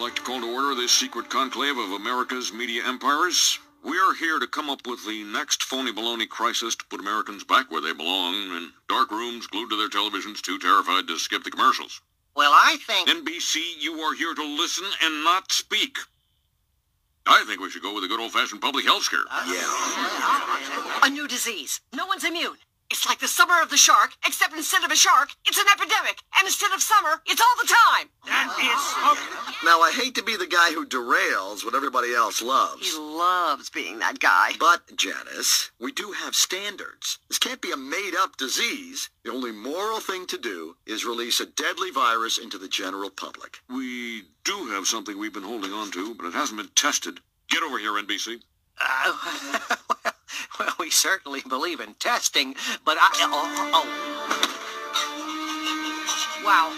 like to call to order this secret conclave of America's media empires. We are here to come up with the next phony baloney crisis to put Americans back where they belong, in dark rooms glued to their televisions, too terrified to skip the commercials. Well, I think... NBC, you are here to listen and not speak. I think we should go with a good old-fashioned public health scare. Uh, yeah. A new disease. No one's immune. It's like the summer of the shark, except instead of a shark, it's an epidemic. And instead of summer, it's all the time. That is Now, I hate to be the guy who derails what everybody else loves. He loves being that guy. But, Janice, we do have standards. This can't be a made-up disease. The only moral thing to do is release a deadly virus into the general public. We do have something we've been holding on to, but it hasn't been tested. Get over here, NBC. Uh, well, we certainly believe in testing, but I... Oh, oh. Wow.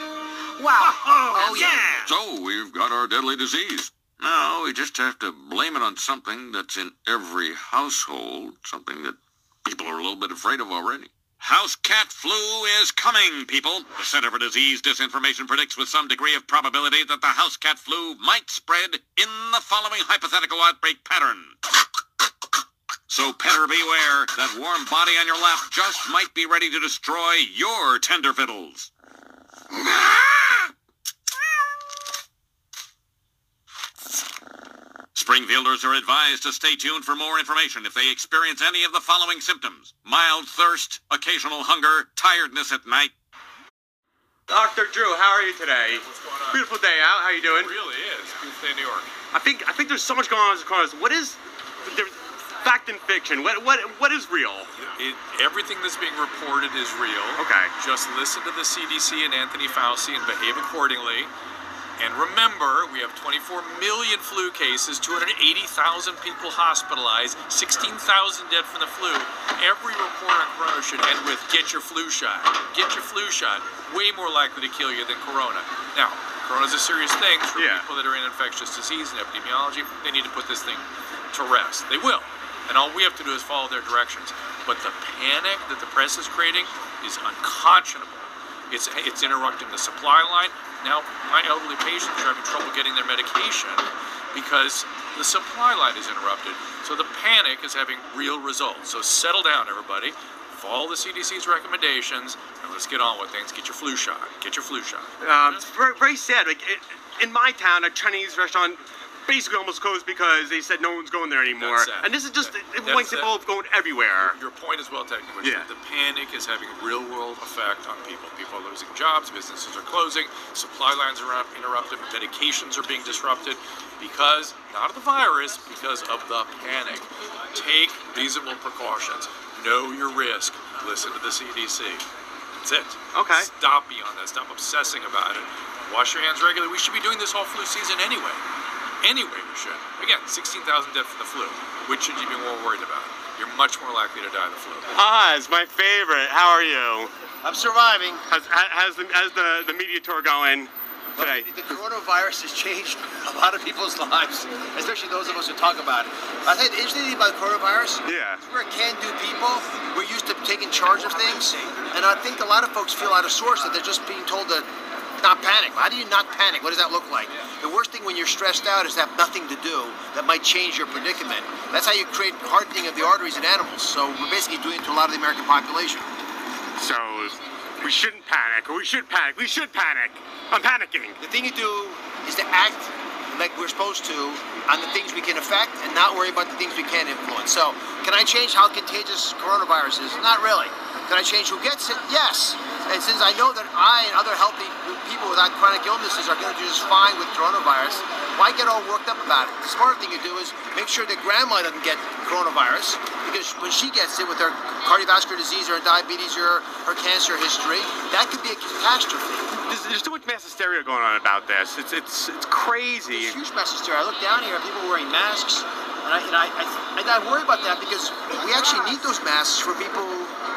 Wow. Oh, oh, oh, oh yeah. So, we've got our deadly disease. Now, we just have to blame it on something that's in every household, something that people are a little bit afraid of already. House cat flu is coming, people. The Center for Disease Disinformation predicts with some degree of probability that the house cat flu might spread in the following hypothetical outbreak pattern. So, petter beware, that warm body on your lap just might be ready to destroy your tender fiddles. Springfielders are advised to stay tuned for more information if they experience any of the following symptoms. Mild thirst, occasional hunger, tiredness at night. Dr. Drew, how are you today? Beautiful day out. How are you doing? It really is. Beautiful day in New York. I think I think there's so much going on in this coronavirus. What is there's fact and fiction? What what what is real? It, everything that's being reported is real. Okay. Just listen to the CDC and Anthony Fauci and behave accordingly. And remember, we have 24 million flu cases, 280,000 people hospitalized, 16,000 dead from the flu. Every report on corona should end with get your flu shot. Get your flu shot. Way more likely to kill you than corona. Now, corona is a serious thing for Yeah. people that are in infectious disease and epidemiology. They need to put this thing to rest. They will. And all we have to do is follow their directions. But the panic that the press is creating is unconscionable. It's, it's interrupting the supply line. Now, my elderly patients are having trouble getting their medication because the supply line is interrupted. So the panic is having real results. So settle down, everybody. Follow the CDC's recommendations, and let's get on with things. Get your flu shot. Get your flu shot. Um, it's very, sad. Like it, in my town, a Chinese restaurant basically almost closed because they said no one's going there anymore. That's sad. And this is just That- it that's it sad. all going everywhere. Your point is well taken, Yeah. the panic is having a real world effect on people. People are losing jobs, businesses are closing, supply lines are interrupted, medications are being disrupted because, not of the virus, because of the panic. Take reasonable precautions. Know your risk. Listen to the CDC. That's it. Okay. Stop beyond that. Stop obsessing about it. Wash your hands regularly. We should be doing this all flu season anyway. Anyway, we should. Again, 16,000 dead from the flu. Which should you be more worried about? You're much more likely to die of the flu. Ah, Oz, my favorite. How are you? I'm surviving. How's, how's, the, how's the, the media tour going today? The coronavirus has changed a lot of people's lives, especially those of us who talk about it. I think the interesting thing about coronavirus, Yeah. we're can-do people. We're used to taking charge of things, and I think a lot of folks feel out of sorts that they're just being told to not panic. How do you not panic? What does that look like? The worst thing when you're stressed out is to have nothing to do that might change your predicament. That's how you create hardening of the arteries in animals. So we're basically doing it to a lot of the American population. So we shouldn't panic, or we should panic. We should panic. I'm panicking. The thing you do is to act like we're supposed to on the things we can affect and not worry about the things we can't influence. So, can I change how contagious coronavirus is? Not really. Can I change who gets it? Yes. And since I know that I and other healthy people without chronic illnesses are going to do just fine with coronavirus, why get all worked up about it? The smart thing to do is make sure that grandma doesn't get coronavirus because when she gets it with her cardiovascular disease or her diabetes or her cancer history, that could be a catastrophe. There's, there's too much mass hysteria going on about this. It's it's it's crazy. There's huge mass hysteria. I look down here, people wearing masks, and I, and I, I, and I worry about that because we actually need those masks for people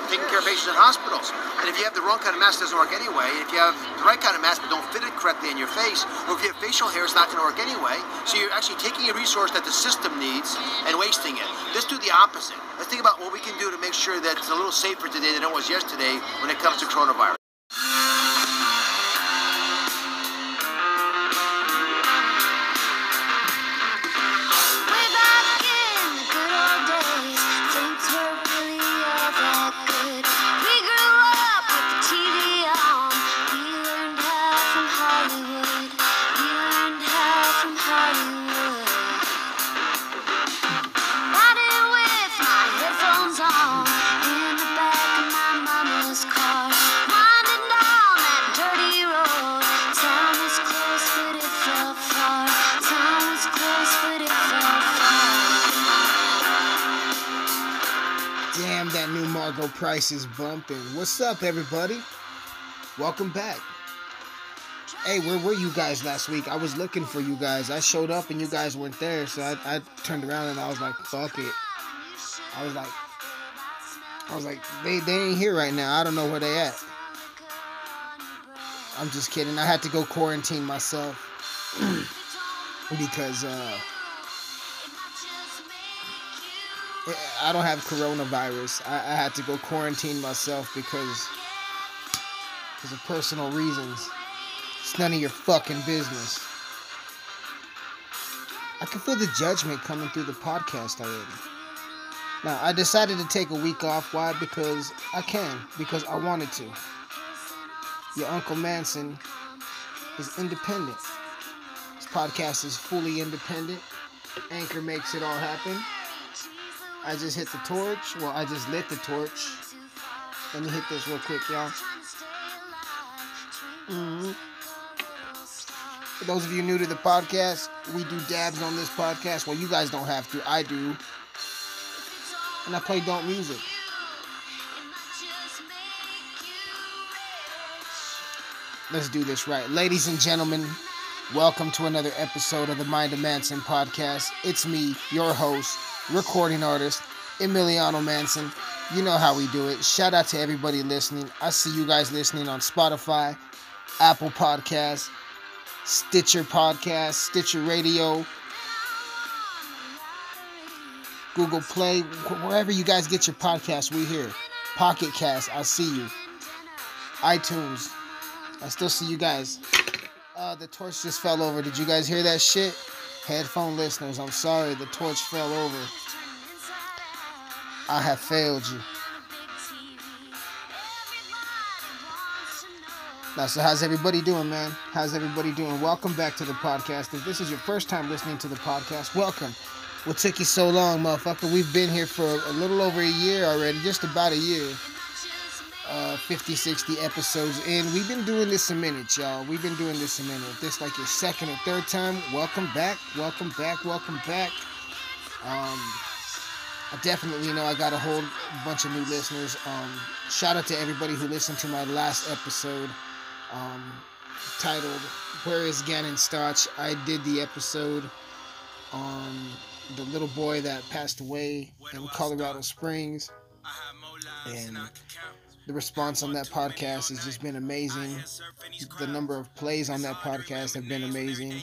taking care of patients in hospitals. And if you have the wrong kind of mask, it doesn't work anyway. And if you have the right kind of mask but don't fit it correctly in your face, or if you have facial hair, it's not going to work anyway. So you're actually taking a resource that the system needs and wasting it. Let's do the opposite. Let's think about what we can do to make sure that it's a little safer today than it was yesterday when it comes to coronavirus. That new Margo Price is bumping. What's up, everybody? Welcome back. Hey, where were you guys last week? I was looking for you guys. I showed up and you guys weren't there, so I, I turned around and I was like, fuck it. I was like, I was like, they, they ain't here right now. I don't know where they at. I'm just kidding. I had to go quarantine myself because uh, I don't have coronavirus. I, I had to go quarantine myself because because of personal reasons. It's none of your fucking business. I can feel the judgment coming through the podcast already. Now, I decided to take a week off. Why? Because I can. Because I wanted to. Your Uncle Mansyn is independent. This podcast is fully independent. Anchor makes it all happen. I just hit the torch. Well, I just lit the torch. Let me hit this real quick, y'all. Mm-hmm. For those of you new to the podcast, we do dabs on this podcast. Well, you guys don't have to. I do. And I play don't music. Let's do this right. Ladies and gentlemen, welcome to another episode of the Mind of Mansyn podcast. It's me, your host, recording artist, Emiliano Mansyn. You know how we do it. Shout out to everybody listening. I see you guys listening on Spotify, Apple Podcasts, Stitcher Podcast, Stitcher Radio, Google Play, wherever you guys get your podcasts, we here. Pocket Cast, I see you. iTunes, I still see you guys. Uh, the torch just fell over. Did you guys hear that shit? Headphone listeners, I'm sorry. The torch fell over. I have failed you. Now, so how's everybody doing, man? How's everybody doing? Welcome back to the podcast. If this is your first time listening to the podcast, welcome. What took you so long, motherfucker? We've been here for a little over a year already, just about a year. Uh, 50, 60 episodes in. We've been doing this a minute, y'all. We've been doing this a minute. If this like your second or third time, welcome back, welcome back, welcome back. Um, I definitely know I got a whole bunch of new listeners. Um, shout out to everybody who listened to my last episode um, titled Where is Gannon Stauch? I did the episode on the little boy that passed away in Colorado Springs. And the response on that podcast has just been amazing. The number of plays on that podcast have been amazing.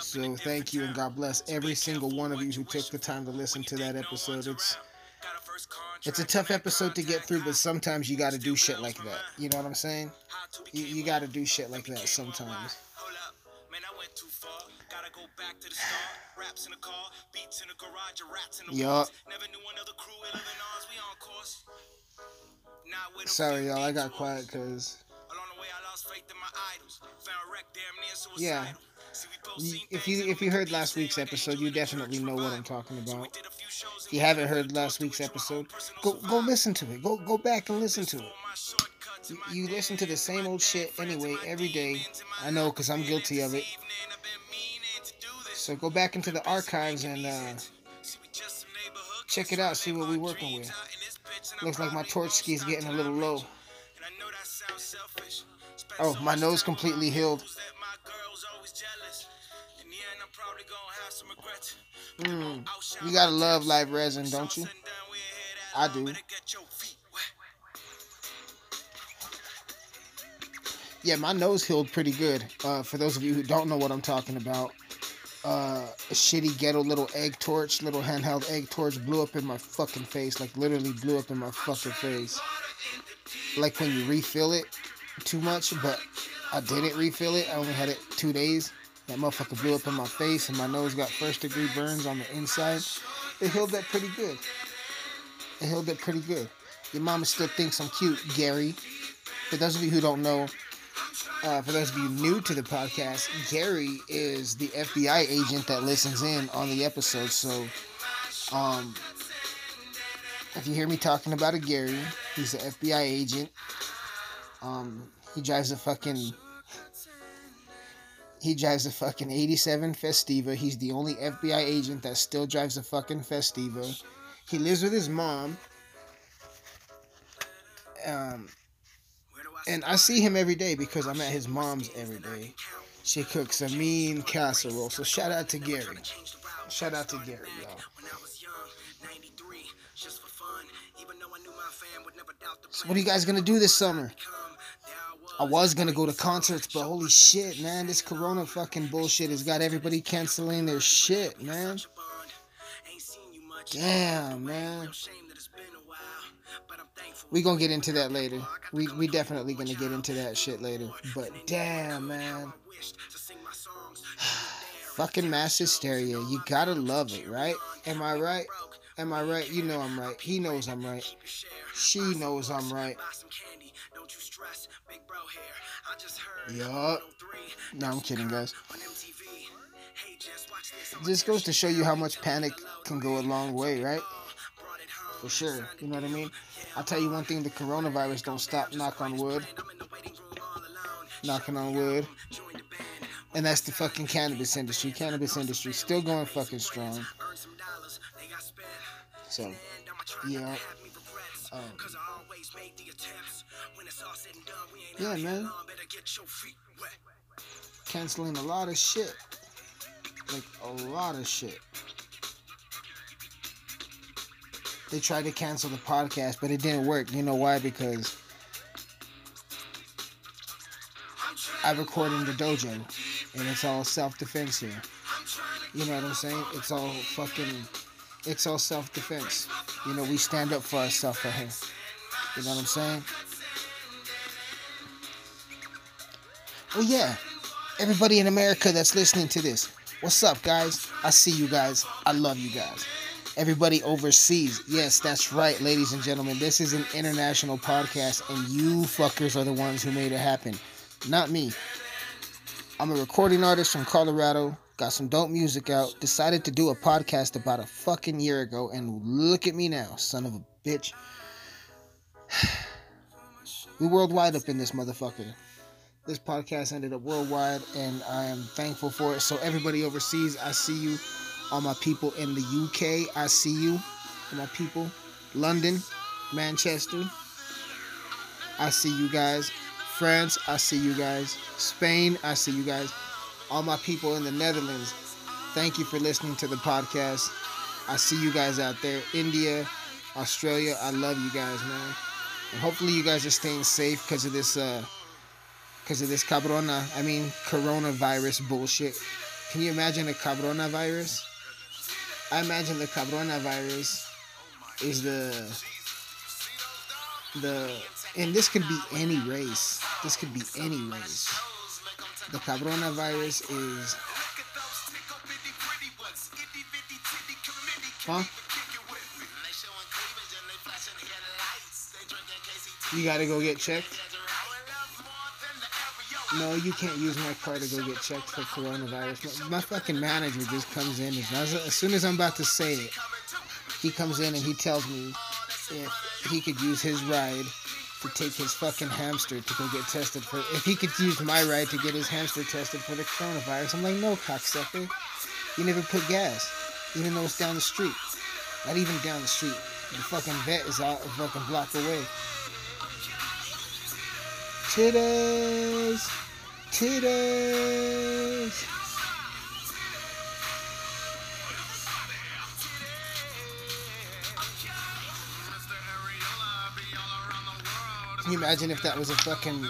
So thank you and God bless every single one of you who took the time to listen to that episode. It's it's a tough episode to get through, but sometimes you got to do shit like that. You know what I'm saying? You, you got to do shit like that sometimes. Yup. Sorry, y'all. I got quiet because. Yeah. If you if you heard last week's episode, you definitely know what I'm talking about. If you haven't heard last week's episode, go go listen to it. Go go back and listen to it. You, you listen to the same old shit anyway every day. I know because I'm guilty of it. So go back into the archives and uh, check it out. See what we're working with. Looks like my torch ski is getting a little low. Oh, my nose completely healed. Mm, you gotta love live resin, don't you? I do. Yeah, my nose healed pretty good. Uh, for those of you who don't know what I'm talking about, uh, a shitty ghetto little egg torch, little handheld egg torch blew up in my fucking face. Like literally blew up in my fucking face. Like when you refill it too much, but I didn't refill it. I only had it two days. That motherfucker blew up in my face and my nose got first degree burns on the inside. It healed that pretty good. It healed that pretty good. Your mama still thinks I'm cute, Gary. For those of you who don't know, uh, for those of you new to the podcast, Gary is the FBI agent that listens in on the episode. So, um, if you hear me talking about a Gary, he's an FBI agent. Um, he drives a fucking he drives a fucking 87 Festiva. He's the only FBI agent that still drives a fucking Festiva. He lives with his mom. Um, and I see him every day because I'm at his mom's every day. She cooks a mean casserole. So shout out to Gary. Shout out to Gary, y'all. So what are you guys gonna do this summer? I was gonna go to concerts, but holy shit, man, this corona fucking bullshit has got everybody canceling their shit, man. Damn, man. We gonna get into that later. We we definitely gonna get into that shit later. But damn, man. Fucking mass hysteria. You gotta love it, right? Am I right? Am I right? You know I'm right. He knows I'm right. She knows I'm right. Yup. No, I'm kidding, guys. This goes to show you how much panic can go a long way, right? For sure. You know what I mean? I'll tell you one thing the coronavirus don't stop, knock on wood. Knocking on wood. And that's the fucking cannabis industry. Cannabis industry still going fucking strong. So, yeah. Um, yeah, man. Canceling a lot of shit. Like, a lot of shit. They tried to cancel the podcast, but it didn't work. You know why? Because I record in the dojo, and it's all self-defense here. You know what I'm saying? It's all fucking, it's all self-defense. You know, we stand up for ourselves right here. You know what I'm saying? Oh yeah, everybody in America that's listening to this, what's up, guys? I see you guys. I love you guys. Everybody overseas, yes, that's right, ladies and gentlemen. This is an international podcast, and you fuckers are the ones who made it happen, not me. I'm a recording artist from Colorado. Got some dope music out. Decided to do a podcast about a fucking year ago, and look at me now, son of a bitch. we worldwide up in this motherfucker. This podcast ended up worldwide, and I am thankful for it. So everybody overseas, I see you. All my people in the UK, I see you. All my people, London, Manchester, I see you guys. France, I see you guys. Spain, I see you guys. All my people in the Netherlands, thank you for listening to the podcast. I see you guys out there. India, Australia, I love you guys, man. And hopefully you guys are staying safe because of this uh because of this cabrona, I mean coronavirus bullshit. Can you imagine a cabrona virus? I imagine the cabrona virus is the the and this could be any race. This could be any race. The cabrona virus is Huh? You gotta go get checked? No, you can't use my car to go get checked for coronavirus. My, my fucking manager just comes in and as, as soon as I'm about to say it, he comes in and he tells me if he could use his ride to take his fucking hamster to go get tested for if he could use my ride to get his hamster tested for the coronavirus. I'm like, no, cocksucker. You never put gas, even though it's down the street. Not even down the street. The fucking vet is out a fucking block away. Titties, titties. Can you imagine if that was a fucking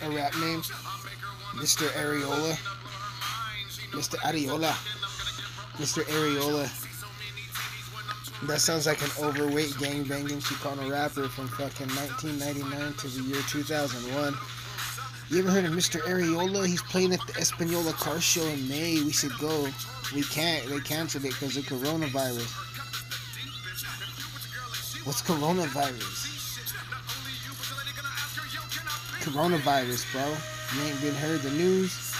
a rap name? Mr. Areola. Mr. Areola. Mr. Areola. That sounds like an overweight gangbanging Chicano rapper from fucking 1999 to the year 2001. You ever heard of Mr. Areola? He's playing at the Espanola car show in May. We should go. We can't. They canceled it because of coronavirus. What's coronavirus? Coronavirus, bro. You ain't been heard the news?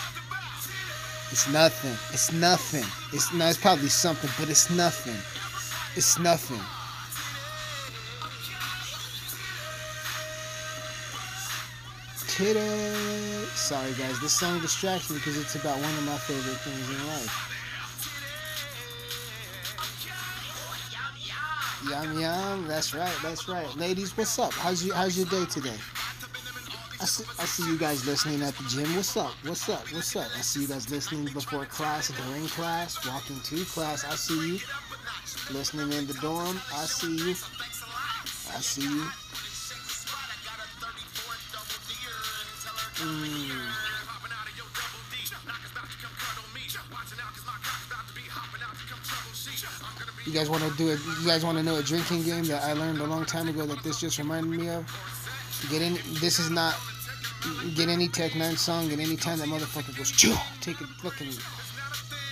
It's nothing. It's nothing. It's no, it's probably something, but it's nothing. It's nothing. Titty. Sorry, guys. This song distracts me because it's about one of my favorite things in life. Yum yum. That's right. That's right. Ladies, what's up? How's you How's your day today? I see, I see you guys listening at the gym. What's up? What's up? What's up? I see you guys listening before class, during class, walking to class. I see you listening in the dorm. I see you. I see you. Mm. You guys want to do it? You guys want to know a drinking game that I learned a long time ago that this just reminded me of? Get in. This is not. Get any Tech N9ne song, at any time that motherfucker goes, Chew, take a fucking.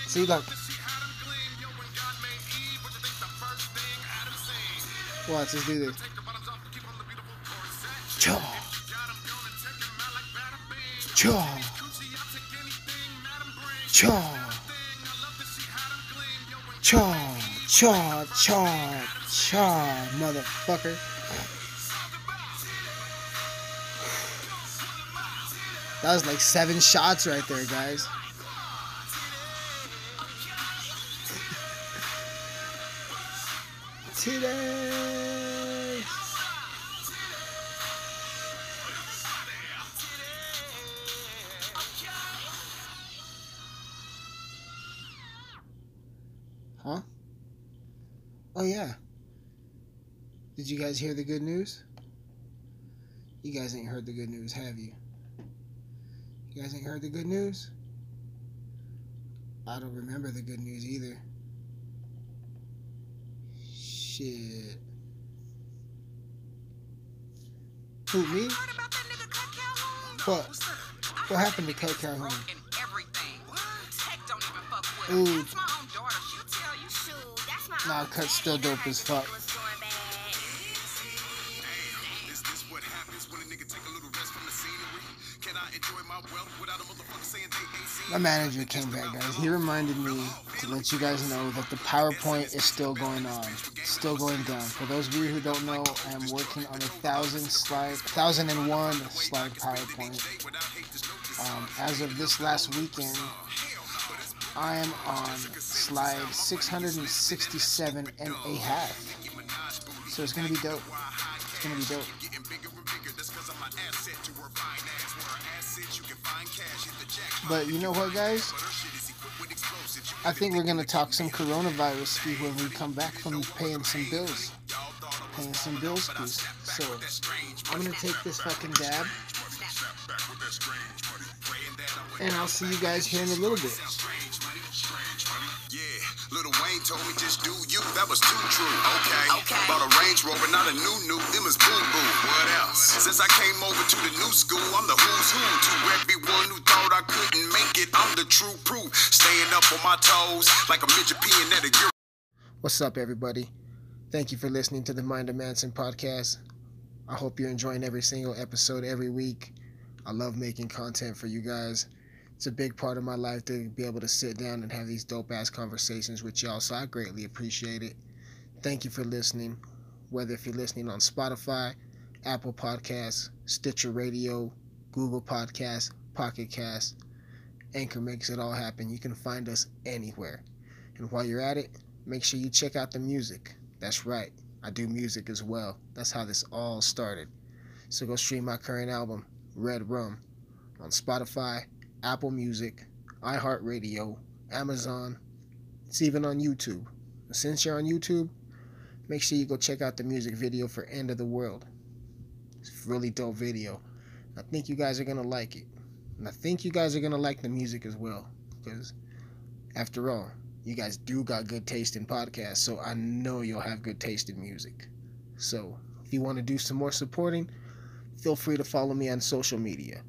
See, look. Watch, let's do this. Chaw. Chaw. Chaw. Chaw. Chaw. Chaw. Chaw, motherfucker. That was like seven shots right there, guys. Today. Huh? Oh, yeah. Did you guys hear the good news? You guys ain't heard the good news, have you? You guys ain't heard the good news? I don't remember the good news either. Shit. Who, me? What? What happened to Cut Calhoun? Ooh. Nah, Cut's still dope as fuck. My manager came back, guys. He reminded me to let you guys know that the PowerPoint is still going on, still going down. For those of you who don't know, I am working on a thousand slide, thousand and one slide PowerPoint. Um, as of this last weekend, I am on slide 667 and a half. So it's gonna be dope. It's gonna be dope. But you know what, guys? I think we're gonna talk some coronavirus when we come back from paying some bills. Paying some bills, please. So I'm gonna take this fucking dab. And I'll see you guys here in a little bit. Lil Wayne told me just do you. That was too true. Okay. okay. Bought a Range Rover, not a new new. Them is boo boo. What else? Since I came over to the new school, I'm the who's who. To everyone who thought I couldn't make it, I'm the true proof. Staying up on my toes like a midget peeing at a Euro. What's up, everybody? Thank you for listening to the Mind of Mansyn podcast. I hope you're enjoying every single episode every week. I love making content for you guys it's a big part of my life to be able to sit down and have these dope ass conversations with y'all. So I greatly appreciate it. Thank you for listening. Whether if you're listening on Spotify, Apple Podcasts, Stitcher Radio, Google Podcasts, Pocket Cast, Anchor makes it all happen. You can find us anywhere. And while you're at it, make sure you check out the music. That's right, I do music as well. That's how this all started. So go stream my current album, Red Rum, on Spotify, Apple Music, iHeartRadio, Amazon. It's even on YouTube. Since you're on YouTube, make sure you go check out the music video for End of the World. It's a really dope video. I think you guys are going to like it. And I think you guys are going to like the music as well. Because, after all, you guys do got good taste in podcasts, so I know you'll have good taste in music. So, if you want to do some more supporting, feel free to follow me on social media.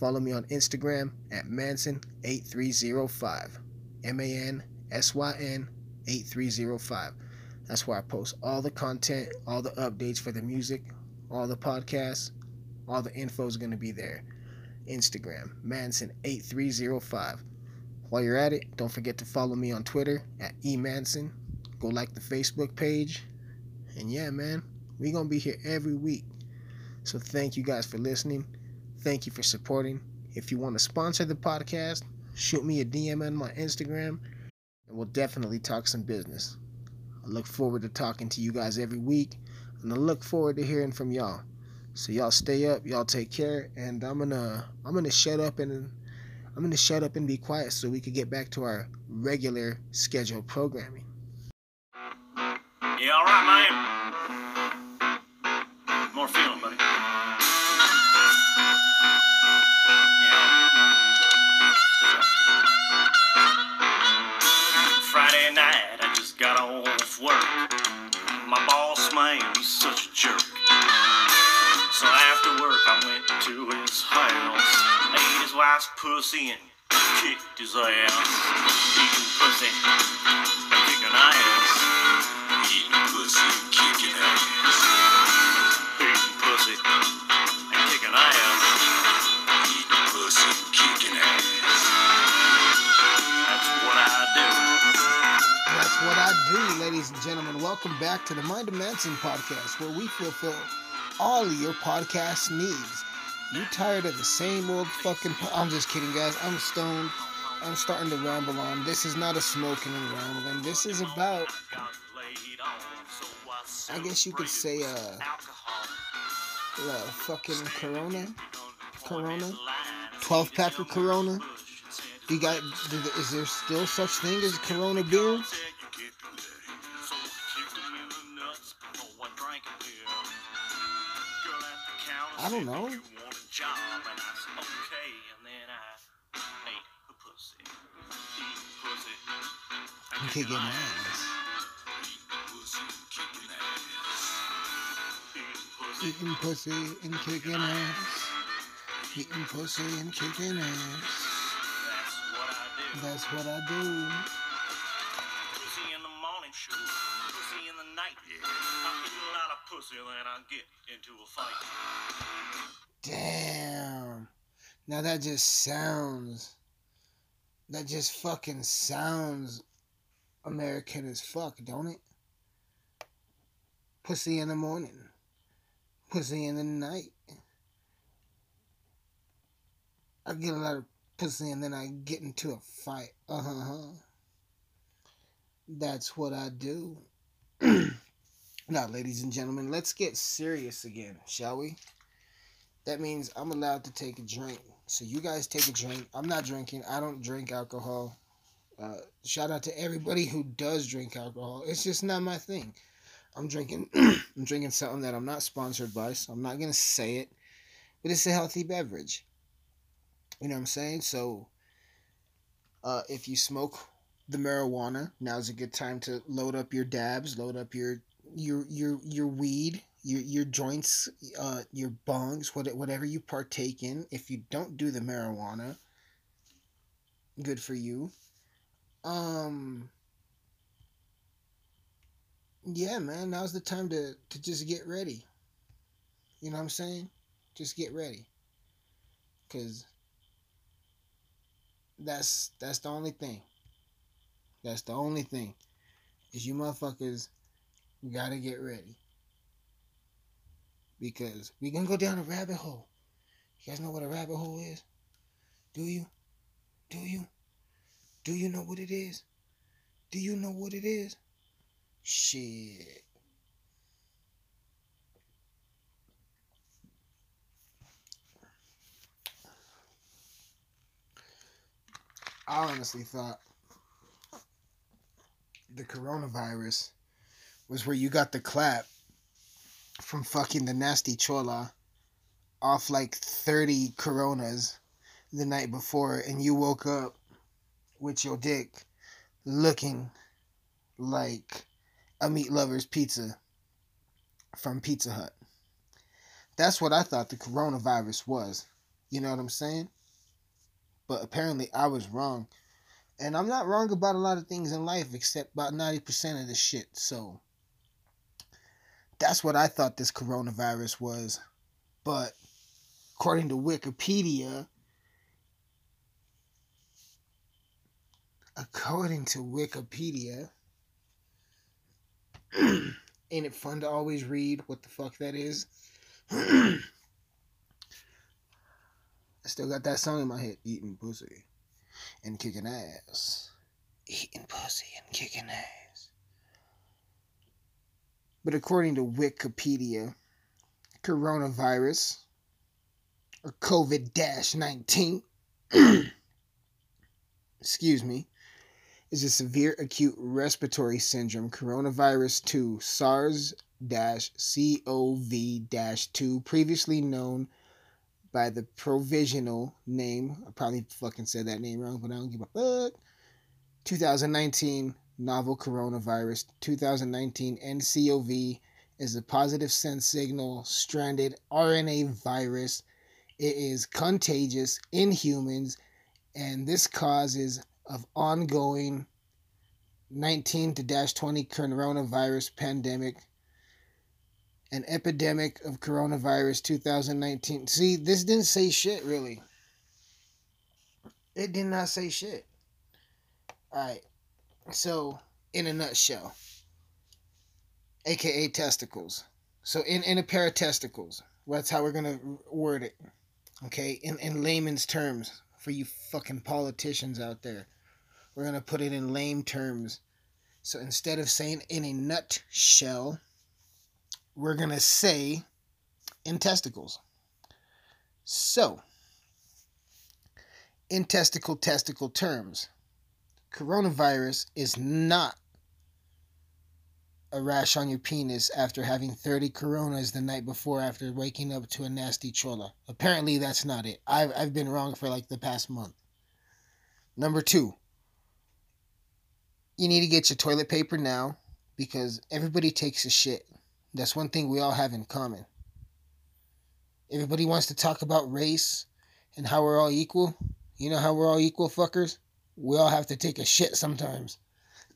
Follow me on Instagram at Mansyn8305. M A N S Y N 8305. That's where I post all the content, all the updates for the music, all the podcasts, all the info is going to be there. Instagram, Mansyn8305. While you're at it, don't forget to follow me on Twitter at eMansyn. Go like the Facebook page. And yeah, man, we're going to be here every week. So thank you guys for listening. Thank you for supporting. If you want to sponsor the podcast, shoot me a DM on my Instagram, and we'll definitely talk some business. I look forward to talking to you guys every week, and I look forward to hearing from y'all. So y'all stay up, y'all take care, and I'm gonna I'm gonna shut up and I'm gonna shut up and be quiet so we can get back to our regular scheduled programming. Yeah, all right, man. More feeling, buddy. And kicked his ass. Eating pussy kicking ass. Eating pussy kicking ass. Eating pussy and ass. Eating pussy kicking ass. That's what I do. That's what I do, ladies and gentlemen. Welcome back to the Mind of Mansyn podcast, where we fulfill all your podcast needs. You tired of the same old fucking? Po- I'm just kidding, guys. I'm stoned. I'm starting to ramble on. This is not a smoking and rambling. This is about, I guess you could say, uh, fucking Corona, Corona, 12 pack of Corona. Do You got? Is there still such thing as Corona beer? I don't know. Kicking ass. Eating pussy and kicking ass. Eating pussy and kicking ass. That's what I do. That's what I do. Pussy in the morning, sure. Pussy in the night. Yeah. I eat a lot of pussy, then I get into a fight. Damn. Now that just sounds. That just fucking sounds American as fuck, don't it? Pussy in the morning. Pussy in the night. I get a lot of pussy and then I get into a fight. Uh huh. That's what I do. now, ladies and gentlemen, let's get serious again, shall we? That means I'm allowed to take a drink. So you guys take a drink. I'm not drinking. I don't drink alcohol. Uh, shout out to everybody who does drink alcohol. It's just not my thing. I'm drinking. I'm drinking something that I'm not sponsored by, so I'm not gonna say it. But it's a healthy beverage. You know what I'm saying? So, uh, if you smoke the marijuana, now's a good time to load up your dabs, load up your your your your weed, your your joints, uh, your bongs, what, whatever you partake in. If you don't do the marijuana, good for you. Um. Yeah, man, now's the time to to just get ready. You know what I'm saying? Just get ready. Cause that's that's the only thing. That's the only thing. Is you motherfuckers gotta get ready. Because we gonna go down a rabbit hole. You guys know what a rabbit hole is? Do you? Do you? Do you know what it is? Do you know what it is? Shit. I honestly thought the coronavirus was where you got the clap from fucking the nasty chola off like 30 coronas the night before and you woke up with your dick looking like a meat lover's pizza from Pizza Hut. That's what I thought the coronavirus was. You know what I'm saying? But apparently I was wrong. And I'm not wrong about a lot of things in life except about 90% of the shit. So that's what I thought this coronavirus was. But according to Wikipedia, according to Wikipedia, ain't it fun to always read what the fuck that is? I still got that song in my head eating pussy and kicking ass. Eating pussy and kicking ass. But according to Wikipedia, coronavirus or COVID 19, excuse me, is a severe acute respiratory syndrome, coronavirus 2, SARS CoV 2, previously known by the provisional name. I probably fucking said that name wrong, but I don't give a fuck. 2019 novel coronavirus 2019 NCOV is a positive sense signal stranded RNA virus. It is contagious in humans, and this causes of ongoing 19 to 20 coronavirus pandemic an epidemic of coronavirus 2019 see this didn't say shit really. It did not say shit. All right so in a nutshell aka testicles. So in, in a pair of testicles. That's how we're gonna word it. Okay in, in layman's terms for you fucking politicians out there we're going to put it in lame terms. So instead of saying in a nutshell, we're going to say in testicles. So, in testicle testicle terms, coronavirus is not a rash on your penis after having 30 coronas the night before after waking up to a nasty chola. Apparently, that's not it. I've, I've been wrong for like the past month. Number two, you need to get your toilet paper now because everybody takes a shit. That's one thing we all have in common. Everybody wants to talk about race and how we're all equal. You know how we're all equal, fuckers? We all have to take a shit sometimes.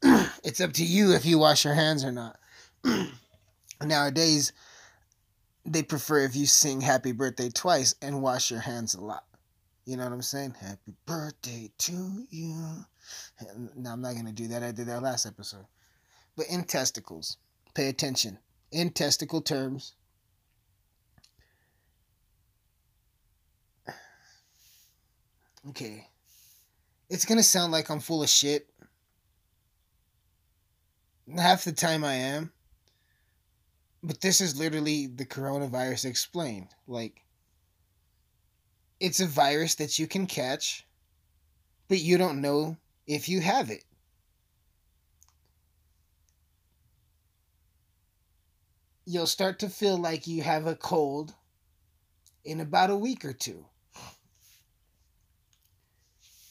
it's up to you if you wash your hands or not. Nowadays, they prefer if you sing happy birthday twice and wash your hands a lot. You know what I'm saying? Happy birthday to you. No, I'm not going to do that. I did that last episode. But in testicles, pay attention. In testicle terms, okay, it's going to sound like I'm full of shit. Half the time I am. But this is literally the coronavirus explained. Like, it's a virus that you can catch, but you don't know if you have it. You'll start to feel like you have a cold in about a week or two.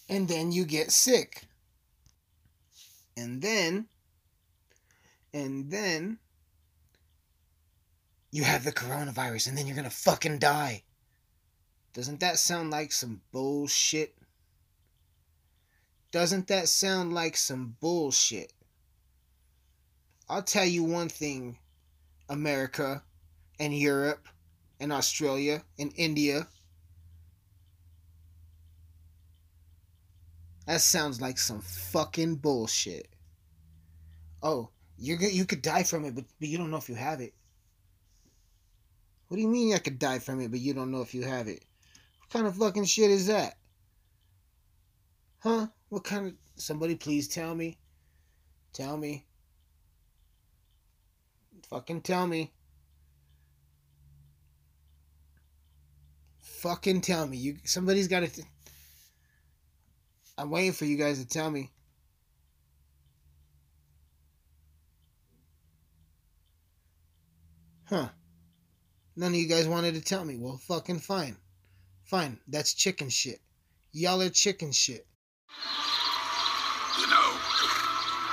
And then you get sick. And then, and then, you have the coronavirus, and then you're gonna fucking die. Doesn't that sound like some bullshit? Doesn't that sound like some bullshit? I'll tell you one thing, America and Europe and Australia and India. That sounds like some fucking bullshit. Oh, you're you could die from it, but, but you don't know if you have it. What do you mean I could die from it, but you don't know if you have it? What kind of fucking shit is that? Huh? What kind of. Somebody please tell me. Tell me. Fucking tell me. Fucking tell me. You somebody's got to. Th- I'm waiting for you guys to tell me. Huh. None of you guys wanted to tell me. Well, fucking fine. Fine. That's chicken shit. Y'all are chicken shit. You know,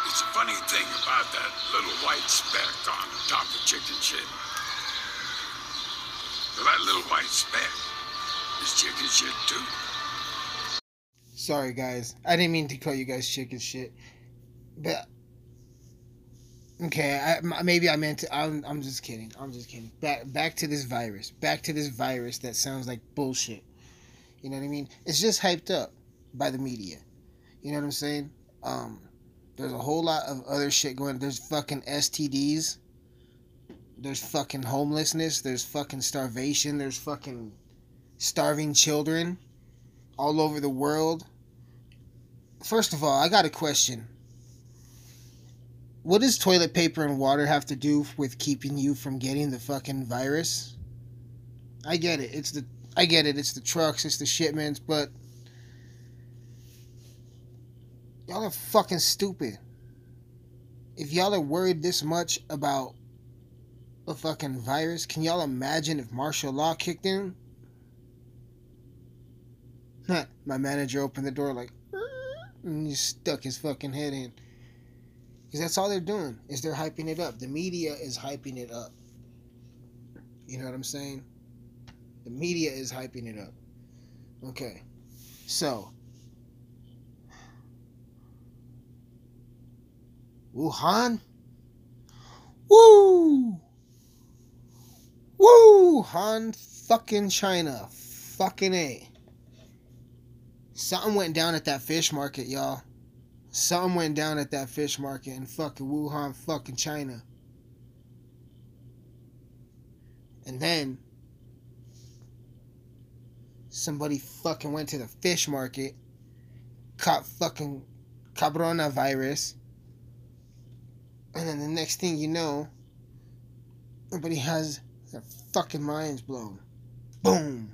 it's a funny thing about that little white speck on top of chicken shit. that little white speck is chicken shit too. Sorry, guys. I didn't mean to call you guys chicken shit. But okay, I, maybe I meant to. I'm, I'm just kidding. I'm just kidding. Back back to this virus. Back to this virus that sounds like bullshit. You know what I mean? It's just hyped up by the media. You know what I'm saying? Um, there's a whole lot of other shit going. There's fucking STDs. There's fucking homelessness. There's fucking starvation. There's fucking starving children all over the world. First of all, I got a question. What does toilet paper and water have to do with keeping you from getting the fucking virus? I get it. It's the I get it. It's the trucks, it's the shipments, but y'all are fucking stupid. If y'all are worried this much about a fucking virus, can y'all imagine if martial law kicked in? My manager opened the door like and he stuck his fucking head in. Because that's all they're doing is they're hyping it up. The media is hyping it up. You know what I'm saying? The media is hyping it up. Okay. So, Wuhan? Woo! Wuhan fucking China. Fucking A. Something went down at that fish market, y'all. Something went down at that fish market in fucking Wuhan, fucking China. And then somebody fucking went to the fish market, caught fucking coronavirus, and then the next thing you know, everybody has their fucking minds blown. Boom.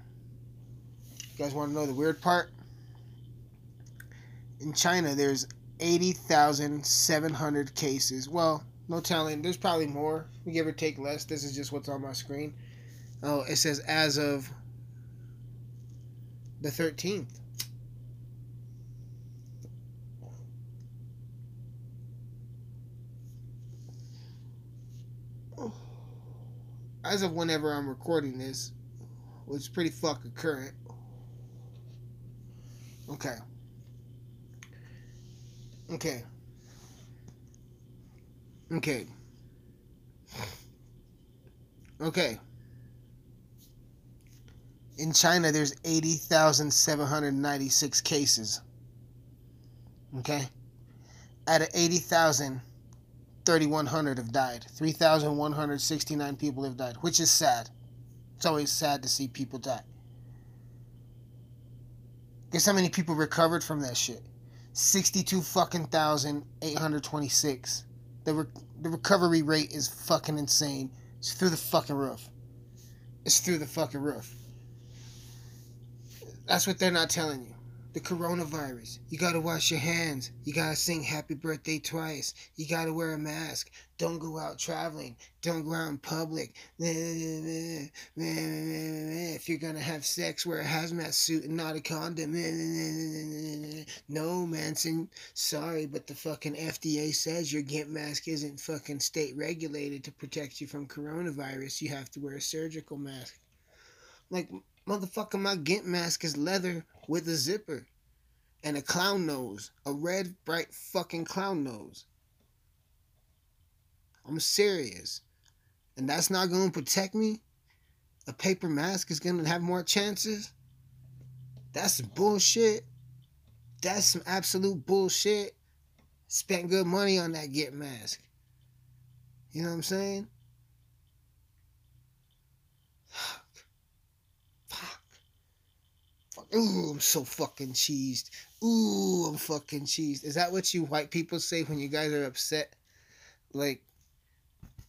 You guys want to know the weird part? In China, there's 80,700 cases. Well, no telling. There's probably more. We give or take less. This is just what's on my screen. Oh, it says as of the 13th. As of whenever I'm recording this, which is pretty fucking current. Okay. Okay. Okay. Okay. In China, there's 80,796 cases. Okay? Out of 80,000, 3,100 have died. 3,169 people have died, which is sad. It's always sad to see people die. Guess how many people recovered from that shit? 62 fucking thousand eight hundred twenty six. The, re- the recovery rate is fucking insane. It's through the fucking roof. It's through the fucking roof. That's what they're not telling you. The coronavirus. You gotta wash your hands. You gotta sing happy birthday twice. You gotta wear a mask. Don't go out traveling. Don't go out in public. If you're gonna have sex, wear a hazmat suit and not a condom. No, Mansyn. Sorry, but the fucking FDA says your GIMP mask isn't fucking state regulated to protect you from coronavirus. You have to wear a surgical mask. Like, motherfucker, my GIMP mask is leather with a zipper and a clown nose, a red, bright fucking clown nose. I'm serious. And that's not going to protect me? A paper mask is going to have more chances? That's bullshit. That's some absolute bullshit. Spent good money on that get mask. You know what I'm saying? Ooh, I'm so fucking cheesed. Ooh, I'm fucking cheesed. Is that what you white people say when you guys are upset? Like,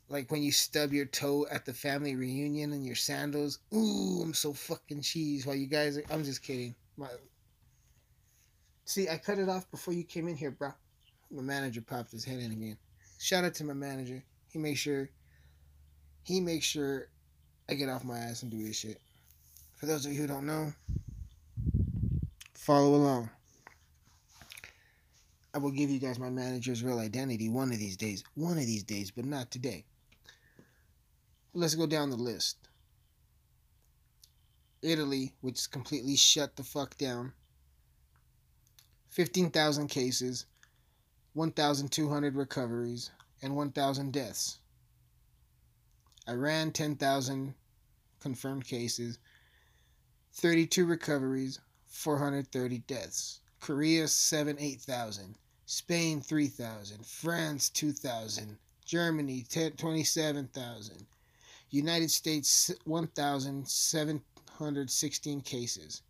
like when you stub your toe at the family reunion in your sandals. Ooh, I'm so fucking cheesed. While you guys are, I'm just kidding. My, see, I cut it off before you came in here, bro. My manager popped his head in again. Shout out to my manager. He makes sure, he makes sure I get off my ass and do this shit. For those of you who don't know, follow along. I will give you guys my manager's real identity one of these days. One of these days, but not today. Let's go down the list. Italy, which completely shut the fuck down. 15,000 cases, 1,200 recoveries, and 1,000 deaths. Iran, 10,000 confirmed cases, 32 recoveries, 430 deaths. Korea, 7 8,000. Spain, 3,000. France, 2,000. Germany, 10, 27,000. United States, 1,716 cases.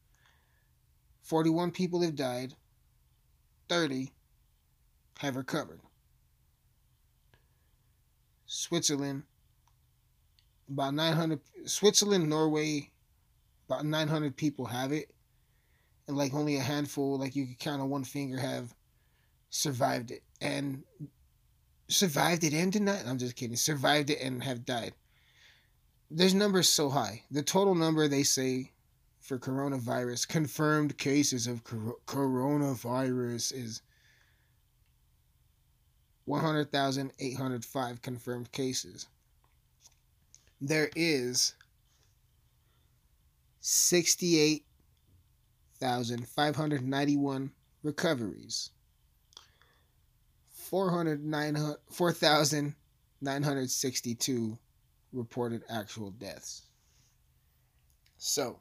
41 people have died. 30 have recovered. Switzerland, about 900. Switzerland, Norway, about 900 people have it. And like only a handful, like you could count on one finger, have survived it. And survived it and did not. I'm just kidding. Survived it and have died. There's numbers so high. The total number they say for coronavirus, confirmed cases of cor- coronavirus is 100,805 confirmed cases. There is 68,591 recoveries. 4,962 reported actual deaths. So,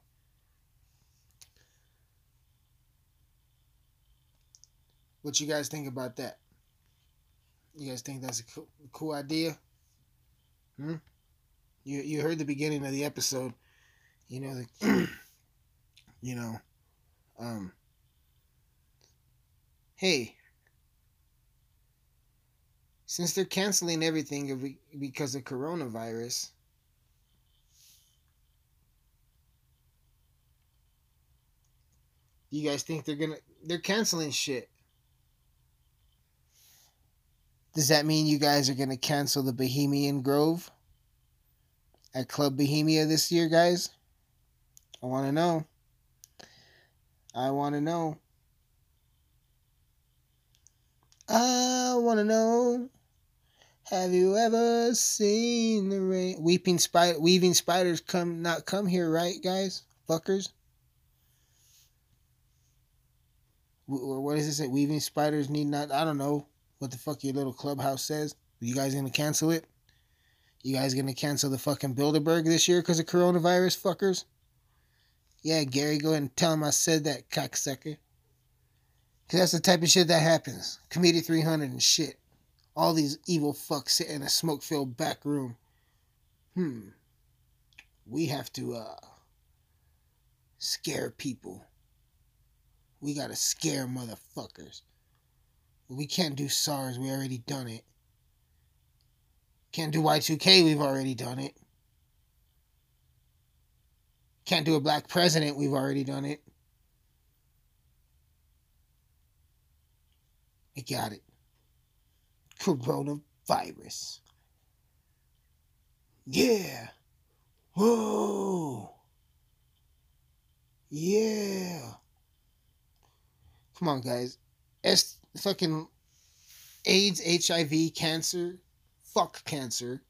what you guys think about that? You guys think that's a cool, cool idea? Hmm? You you heard the beginning of the episode. You know the you know um hey since they're canceling everything because of coronavirus you guys think they're gonna they're canceling shit. Does that mean you guys are gonna cancel the bohemian grove at club bohemia this year guys? I want to know i want to know i want to know have you ever seen the rain? Weeping spider, weaving spiders come not come here, right, guys? Fuckers. Or what it say? Weaving spiders need not. I don't know what the fuck your little clubhouse says. You guys gonna cancel it? You guys gonna cancel the fucking Bilderberg this year because of coronavirus, fuckers? Yeah, Gary, go ahead and tell him I said that, cocksucker. Cause that's the type of shit that happens. Comedian 300 and shit all these evil fucks sit in a smoke filled back room. Hmm. We have to uh scare people. We gotta scare motherfuckers. We can't do SARS, we already done it. Can't do Y2K, we've already done it. Can't do a black president, we've already done it. We got it coronavirus. Yeah. Whoa. Yeah. Come on, guys. S fucking AIDS, HIV, cancer, fuck cancer.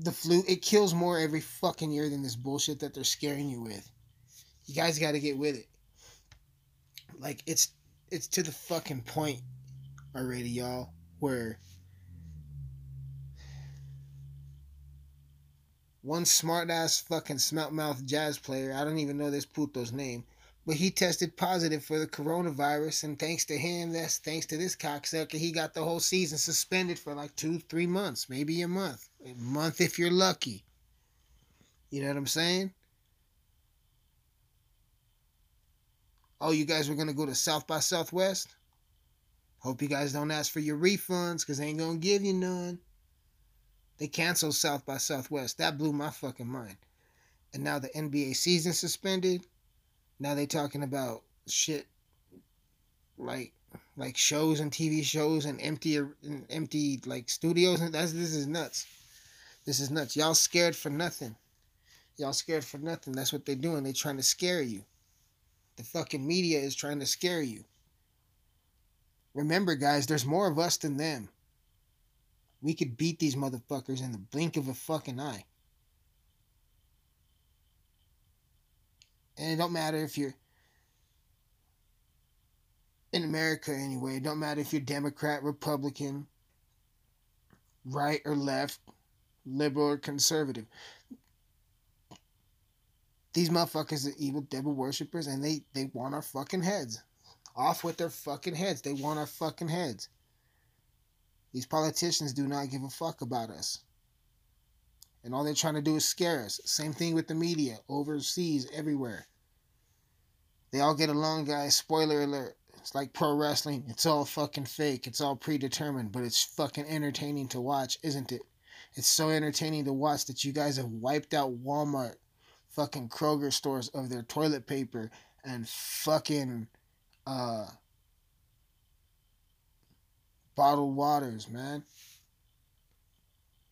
The flu, it kills more every fucking year than this bullshit that they're scaring you with. You guys got to get with it. Like it's it's to the fucking point already, y'all, where one smart ass fucking smelt mouth jazz player, I don't even know this puto's name, but he tested positive for the coronavirus, and thanks to him, that's thanks to this cocksucker, he got the whole season suspended for like two, three months, maybe a month. A month if you're lucky. You know what I'm saying? Oh, you guys were gonna go to South by Southwest? Hope you guys don't ask for your refunds because they ain't going to give you none. They canceled South by Southwest. That blew my fucking mind. And now the NBA season suspended. Now they talking about shit like like shows and TV shows and empty and empty like studios and that's this is nuts. This is nuts. Y'all scared for nothing. Y'all scared for nothing. That's what they're doing. They're trying to scare you. The fucking media is trying to scare you. Remember, guys, there's more of us than them. We could beat these motherfuckers in the blink of a fucking eye. And it don't matter if you're in America anyway, it don't matter if you're Democrat, Republican, right or left, liberal or conservative. These motherfuckers are evil devil worshippers and they, they want our fucking heads. Off with their fucking heads. They want our fucking heads. These politicians do not give a fuck about us. And all they're trying to do is scare us. Same thing with the media, overseas, everywhere. They all get along, guys. Spoiler alert. It's like pro wrestling. It's all fucking fake. It's all predetermined, but it's fucking entertaining to watch, isn't it? It's so entertaining to watch that you guys have wiped out Walmart, fucking Kroger stores of their toilet paper and fucking uh bottled waters, man.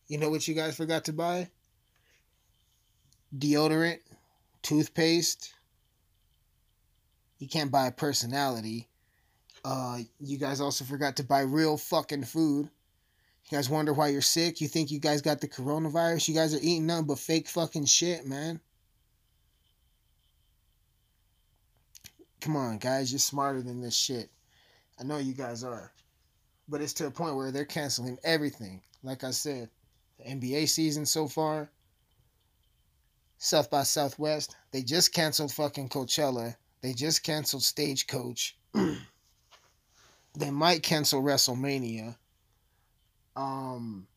You know what you guys forgot to buy? Deodorant, toothpaste. You can't buy a personality. Uh, you guys also forgot to buy real fucking food. You guys wonder why you're sick? You think you guys got the coronavirus? You guys are eating nothing but fake fucking shit, man. Come on, guys, you're smarter than this shit. I know you guys are. But it's to a point where they're canceling everything. Like I said, the NBA season so far, South by Southwest, they just canceled fucking Coachella. They just canceled Stagecoach. they might cancel WrestleMania. Um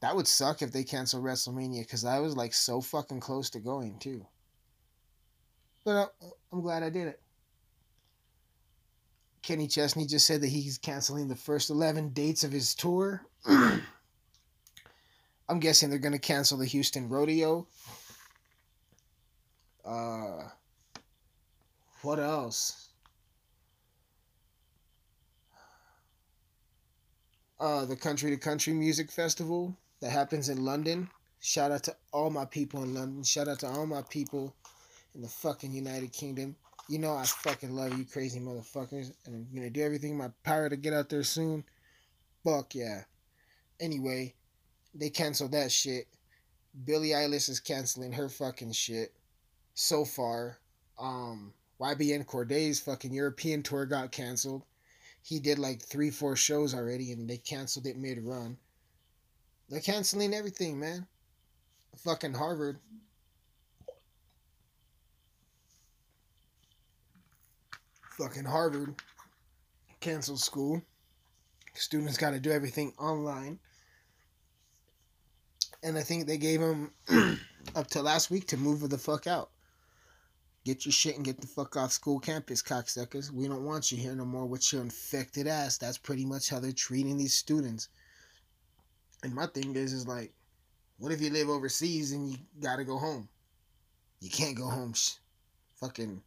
That would suck if they cancel WrestleMania because I was like so fucking close to going too. But uh, I'm glad I did it. Kenny Chesney just said that he's canceling the first 11 dates of his tour. I'm guessing they're going to cancel the Houston Rodeo. Uh, what else? Uh, the Country to Country Music Festival that happens in London. Shout out to all my people in London. Shout out to all my people in the fucking United Kingdom. You know I fucking love you crazy motherfuckers. And I'm gonna do everything in my power to get out there soon. Fuck yeah. Anyway, they canceled that shit. Billie Eilish is canceling her fucking shit. So far. Um YBN Cordae's fucking European tour got canceled. He did like three, four shows already and they canceled it mid run. They're canceling everything, man. Fucking Harvard. Fucking Harvard canceled school. Students got to do everything online. And I think they gave them up to last week to move the fuck out. Get your shit and get the fuck off school campus, cocksuckers. We don't want you here no more with your infected ass. That's pretty much how they're treating these students. And my thing is, is like, what if you live overseas and you gotta go home? You can't go home. Sh- Fucking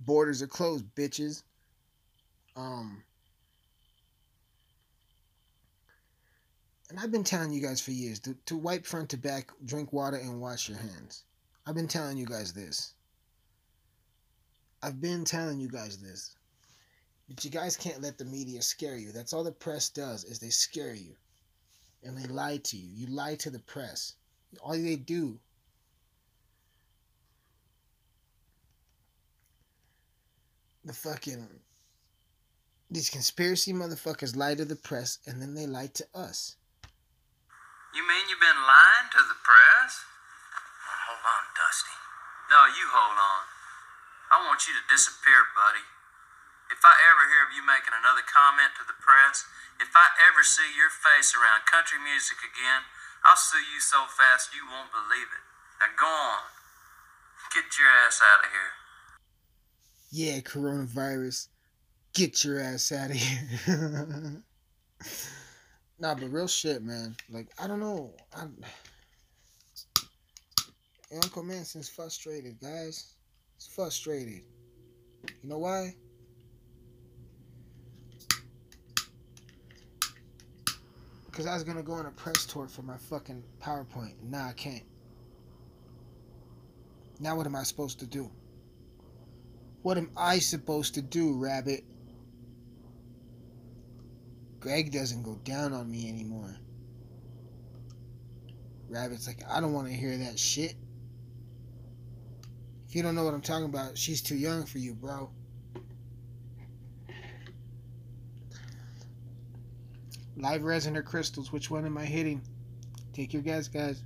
borders are closed, bitches. Um, and I've been telling you guys for years to, to wipe front to back, drink water, and wash your hands. I've been telling you guys this. I've been telling you guys this. But you guys can't let the media scare you. That's all the press does is they scare you. And they lie to you. You lie to the press. All they do the fucking these conspiracy motherfuckers lie to the press and then they lie to us. You mean you've been lying to the press? Hold on, Dusty. No, you hold on. I want you to disappear, buddy. If I ever hear of you making another comment to the press, if I ever see your face around country music again, I'll sue you so fast you won't believe it. Now go on. Get your ass out of here. Yeah, coronavirus. Get your ass out of here. nah, but real shit, man. Like, I don't know. I'm... Uncle Mansyn's frustrated, guys. He's frustrated. You know why? Because I was going to go on a press tour for my fucking PowerPoint. Nah, I can't. Now what am I supposed to do? What am I supposed to do, Rabbit? Greg doesn't go down on me anymore. Rabbit's like, I don't want to hear that shit. You don't know what I'm talking about, she's too young for you, bro. Live resin or crystals, which one am I hitting? Take your guess, guys.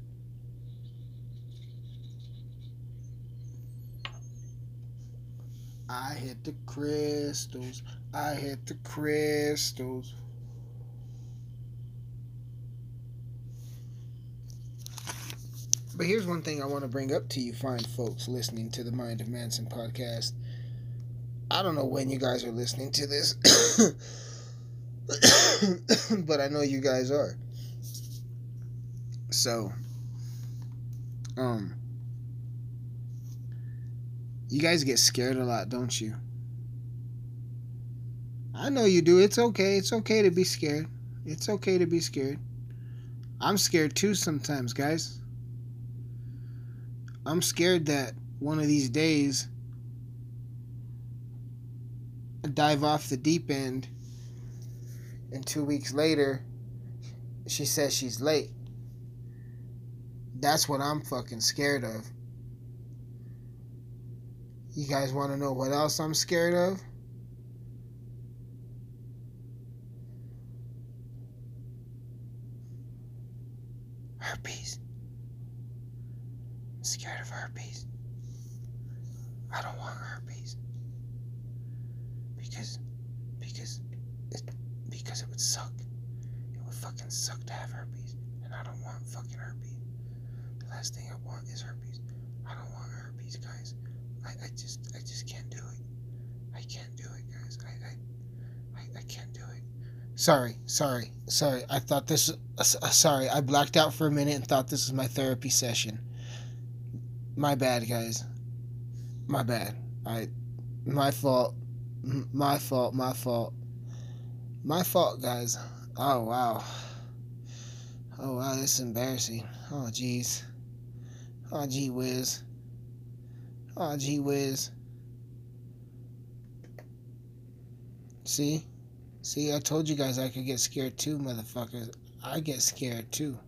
I hit the crystals. I hit the crystals. But here's one thing I want to bring up to you, fine folks listening to the Mind of Mansyn podcast. I don't know when you guys are listening to this, but I know you guys are. So, um, you guys get scared a lot, don't you? I know you do. It's okay. It's okay to be scared. It's okay to be scared. I'm scared too sometimes, guys. I'm scared that one of these days I dive off the deep end and two weeks later she says she's late. That's what I'm fucking scared of. You guys want to know what else I'm scared of? Herpes. I'm scared of herpes. I don't want herpes. Because, because, it, because it would suck. It would fucking suck to have herpes. And I don't want fucking herpes. The last thing I want is herpes. I don't want herpes, guys. I, I just, I just can't do it. I can't do it, guys. I, I, I, I can't do it. Sorry, sorry. I thought this. Uh, uh, sorry, I blacked out for a minute and thought this was my therapy session. My bad, guys. My bad. I. My fault. M- My fault. My fault. My fault, guys. Oh wow. Oh wow, this is embarrassing. Oh jeez. Oh gee whiz. Oh gee whiz. See? See, I told you guys I could get scared too, motherfuckers. I get scared too.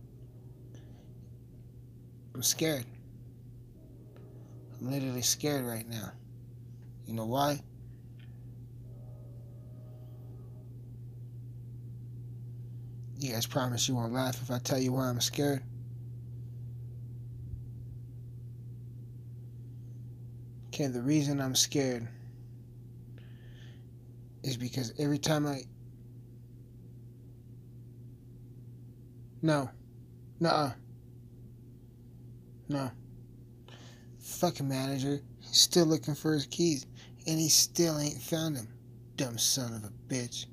I'm scared. I'm literally scared right now. You know why? You guys promise you won't laugh if I tell you why I'm scared? Okay, the reason I'm scared is because every time I. No. Nuh No. Fucking manager. He's still looking for his keys. And he still ain't found them. Dumb son of a bitch.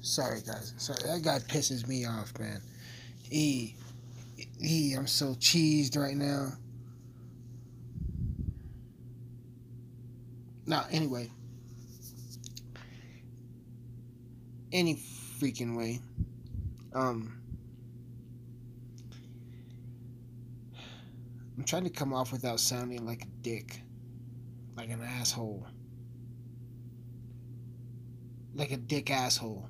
Sorry, guys. Sorry. That guy pisses me off, man. E. E. I'm so cheesed right now. Now, anyway. Any freaking way. Um, I'm trying to come off without sounding like a dick, like an asshole, like a dick asshole,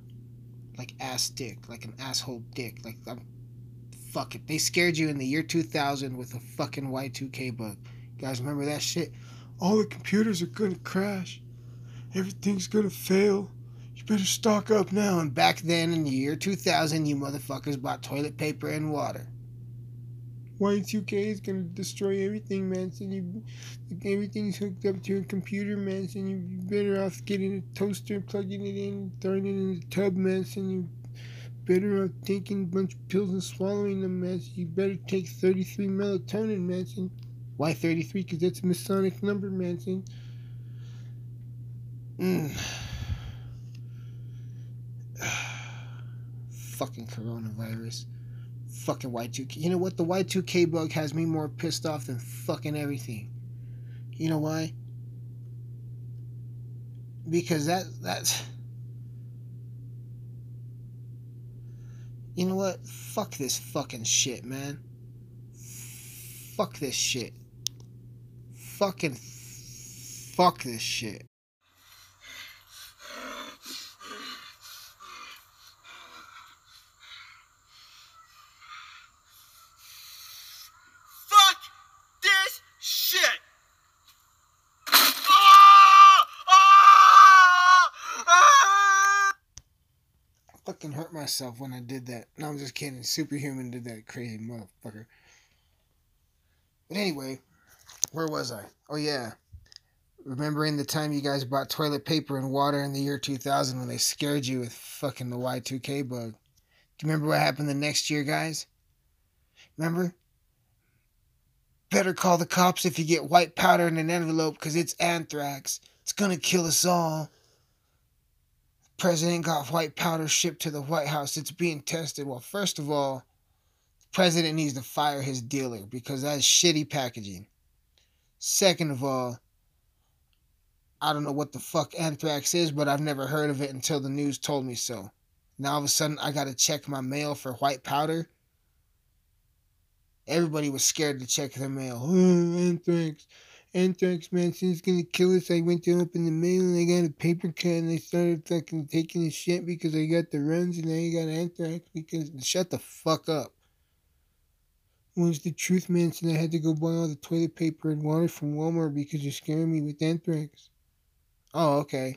like ass dick, like an asshole dick. Like I'm, fuck it. They scared you in the year 2000 with a fucking Y2K bug. You guys remember that shit? All the computers are gonna crash. Everything's gonna fail. You better stock up now. And back then, in the year 2000, you motherfuckers bought toilet paper and water. Y2K is gonna destroy everything, man. So you, everything's hooked up to a computer, man. So you better off getting a toaster, plugging it in, throwing it in the tub, man. So you better off taking a bunch of pills and swallowing them, man. So you better take 33 melatonin, man. So why 33? Because that's a Masonic number, man. So, mm. Fucking coronavirus. Fucking Y2K. You know what? The Y2K bug has me more pissed off than fucking everything. You know why? Because that that's You know what? Fuck this fucking shit, man. Fuck this shit. Fucking fuck this shit. Fuck this shit. Ah! Ah! Ah! I fucking hurt myself when I did that. No, I'm just kidding. Superhuman did that crazy motherfucker. But anyway, where was I? Oh yeah. Remembering the time you guys bought toilet paper and water in the year 2000 when they scared you with fucking the Y2K bug? Do you remember what happened the next year, guys? Remember? Better call the cops if you get white powder in an envelope because it's anthrax. It's gonna kill us all. President got white powder shipped to the White House. It's being tested. Well, first of all, the president needs to fire his dealer because that's shitty packaging. Second of all, I don't know what the fuck anthrax is, but I've never heard of it until the news told me so. Now all of a sudden I gotta check my mail for white powder. Everybody was scared to check their mail. Anthrax. Anthrax medicine's gonna kill us. I went to open the mail and I got a paper cut and I started fucking taking a shit because I got the runs and now I got anthrax because shut the fuck up. What's the truth, Mansyn? I had to go buy all the toilet paper and water from Walmart because you're scaring me with anthrax. Oh, okay.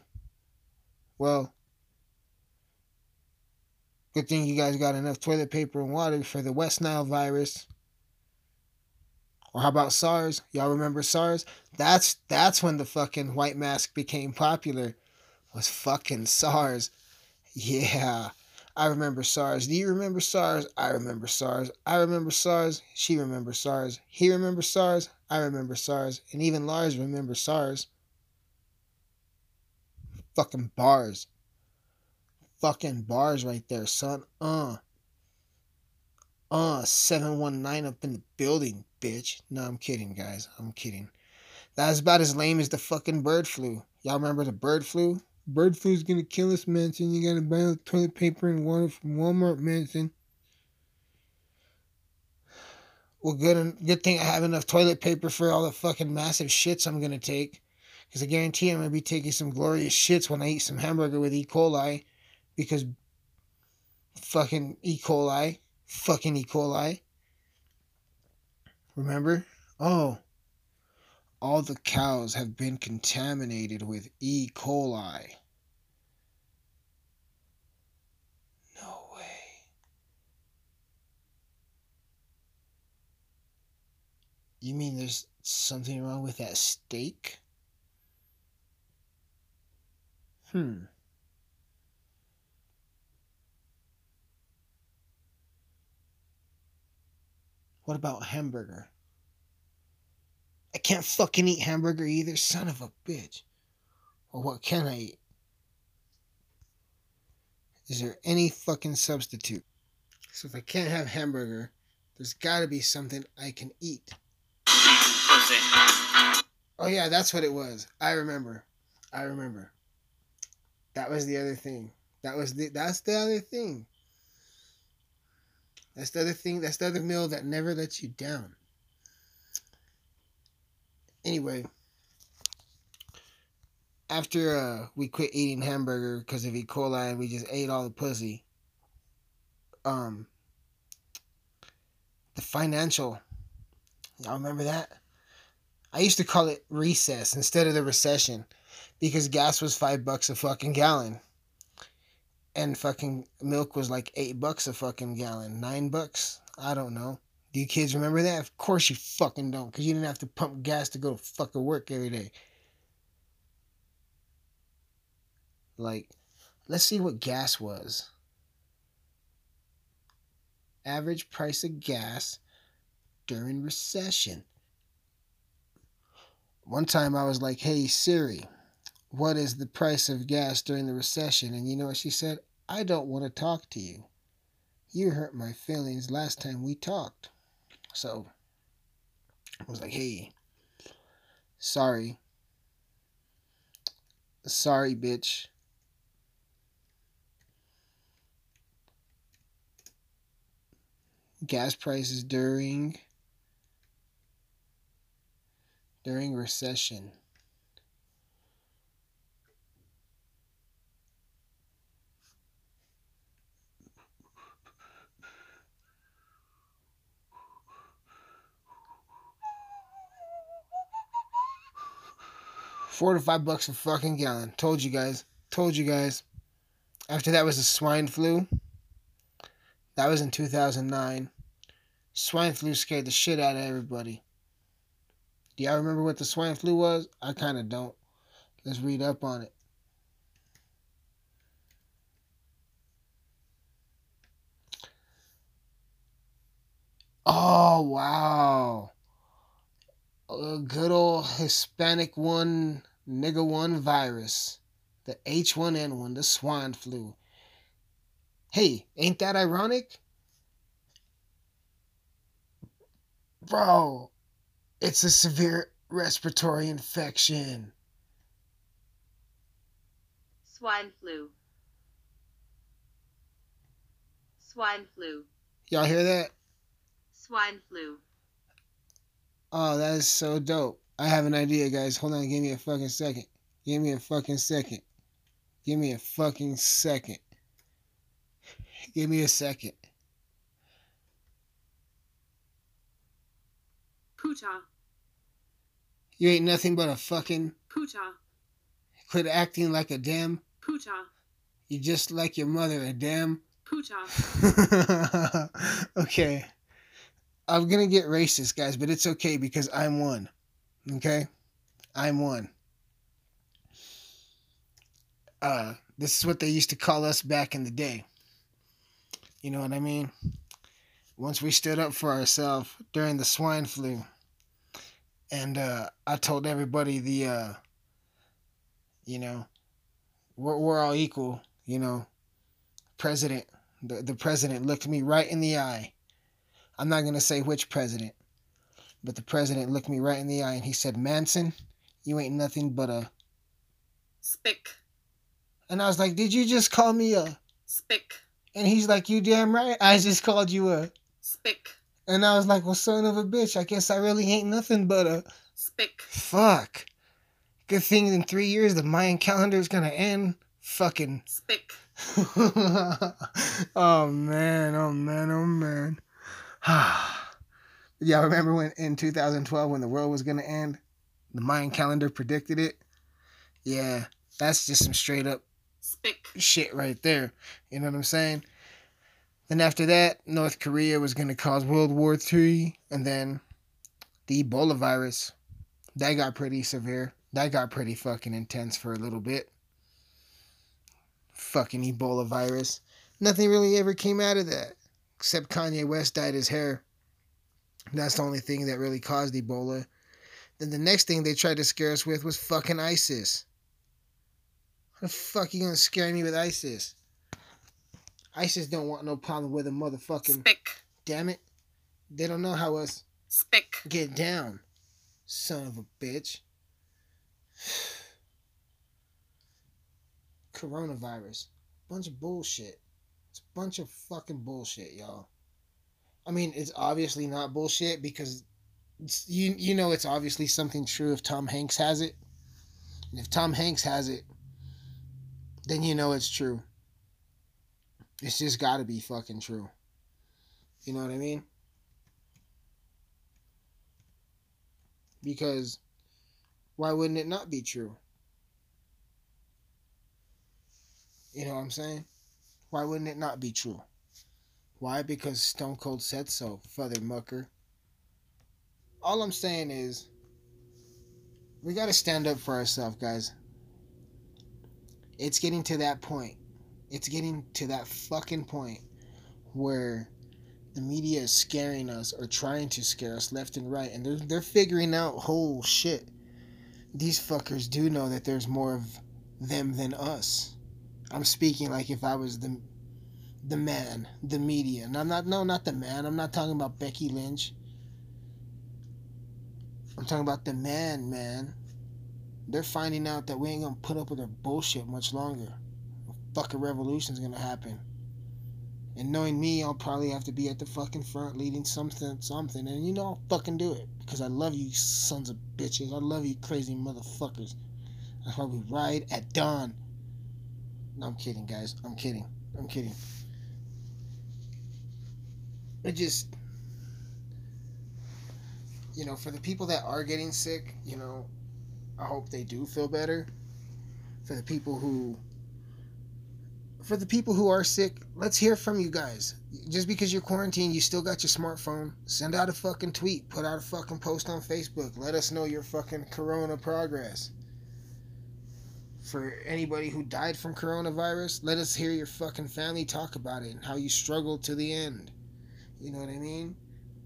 Well, good thing you guys got enough toilet paper and water for the West Nile virus. Or how about SARS? Y'all remember SARS? That's that's when the fucking white mask became popular. Was fucking SARS. Yeah. I remember SARS. Do you remember SARS? I remember SARS. I remember SARS. She remembers SARS. He remembers SARS. I remember SARS. And even Lars remembers SARS. Fucking bars. Fucking bars right there, son. Uh. Uh, 719 up in the building, bitch. No, I'm kidding, guys. I'm kidding. That's about as lame as the fucking bird flu. Y'all remember the bird flu? Bird flu's gonna kill us, Mansyn. You gotta buy toilet paper and water from Walmart, Mansyn. Well, good, good thing I have enough toilet paper for all the fucking massive shits I'm gonna take. Because I guarantee I'm gonna be taking some glorious shits when I eat some hamburger with E. coli. Because fucking E. coli. Fucking E. coli. Remember? Oh. All the cows have been contaminated with E. coli. No way. You mean there's something wrong with that steak? Hmm. What about hamburger? I can't fucking eat hamburger either, son of a bitch. Well, what can I eat? Is there any fucking substitute? So if I can't have hamburger, there's gotta be something I can eat. Oh yeah, that's what it was. I remember. I remember. That was the other thing. That was the that's the other thing. That's the other thing. That's the other meal that never lets you down. Anyway, after uh, we quit eating hamburger because of E. coli and we just ate all the pussy, um, the financial, y'all remember that? I used to call it recess instead of the recession because gas was five bucks a fucking gallon. And fucking milk was like eight bucks a fucking gallon. Nine bucks? I don't know. Do you kids remember that? Of course you fucking don't, because you didn't have to pump gas to go to fucking work every day. Like, let's see what gas was. Average price of gas during recession. One time I was like, hey Siri, what is the price of gas during the recession? And you know what she said? I don't want to talk to you. You hurt my feelings last time we talked. So I was like, hey, sorry. Sorry, bitch. Gas prices during during recession. Four to five bucks a fucking gallon. Told you guys. Told you guys. After that was the swine flu. That was in 2009. Swine flu scared the shit out of everybody. Do y'all remember what the swine flu was? I kind of don't. Let's read up on it. Oh, wow. A good old Hispanic one, nigga one virus, the H1N1, the swine flu. Hey, ain't that ironic? Bro, it's a severe respiratory infection. Swine flu. Swine flu. Y'all hear that? Swine flu. Oh, that is so dope. I have an idea, guys. Hold on, give me a fucking second. Give me a fucking second. Give me a fucking second. Give me a second. Puta. You ain't nothing but a fucking. Puta. Quit acting like a damn. Puta. You just like your mother, a damn. Puta. okay. I'm gonna get racist, guys, but it's okay because I'm one. Okay? I'm one. Uh, this is what they used to call us back in the day. You know what I mean? Once we stood up for ourselves during the swine flu, and uh, I told everybody the, uh, you know, we're, we're all equal, you know. President, the, the president looked me right in the eye. I'm not going to say which president, but the president looked me right in the eye and he said, Mansyn, you ain't nothing but a. Spick. And I was like, Did you just call me a. Spick. And he's like, You damn right. I just called you a. Spick. And I was like, Well, son of a bitch, I guess I really ain't nothing but a. Spick. Fuck. Good thing in three years the Mayan calendar is going to end. Fucking. Spick. oh man, oh man, oh man. yeah, remember when in 2012 when the world was gonna end? The Mayan calendar predicted it. Yeah, that's just some straight up Spick. shit right there. You know what I'm saying? Then after that, North Korea was gonna cause World War Three, and then the Ebola virus. That got pretty severe. That got pretty fucking intense for a little bit fucking Ebola virus. Nothing really ever came out of that. Except Kanye West dyed his hair. That's the only thing that really caused Ebola. Then the next thing they tried to scare us with was fucking ISIS. How the fuck you gonna scare me with ISIS? ISIS don't want no problem with a motherfucking. Spick. Damn it. They don't know how us. Spick. Get down. Son of a bitch. coronavirus. Bunch of bullshit. It's a bunch of fucking bullshit, y'all. I mean, it's obviously not bullshit because you you know it's obviously something true if Tom Hanks has it. And if Tom Hanks has it, then you know it's true. It's just got to be fucking true. You know what I mean? Because why wouldn't it not be true? You know what I'm saying? Why wouldn't it not be true? Why? Because Stone Cold said so, Father Mucker. All I'm saying is, we gotta stand up for ourselves, guys. It's getting to that point. It's getting to that fucking point where the media is scaring us or trying to scare us left and right, and they're, they're figuring out, whole shit. These fuckers do know that there's more of them than us. I'm speaking like if I was the the man, the media. And I'm not no, not the man. I'm not talking about Becky Lynch. I'm talking about the man, man. They're finding out that we ain't gonna put up with their bullshit much longer. A fucking revolution's gonna happen. And knowing me, I'll probably have to be at the fucking front leading something, something. And you know, I'll fucking do it. Because I love you sons of bitches. I love you crazy motherfuckers. That's why we ride at dawn. No, I'm kidding, guys. I'm kidding. I'm kidding. It just, you know, for the people that are getting sick, you know, I hope they do feel better. For the people who, for the people who are sick, let's hear from you guys. Just because you're quarantined, you still got your smartphone. Send out a fucking tweet. Put out a fucking post on Facebook. Let us know your fucking corona progress for anybody who died from coronavirus, let us hear your fucking family talk about it and how you struggled to the end. You know what I mean?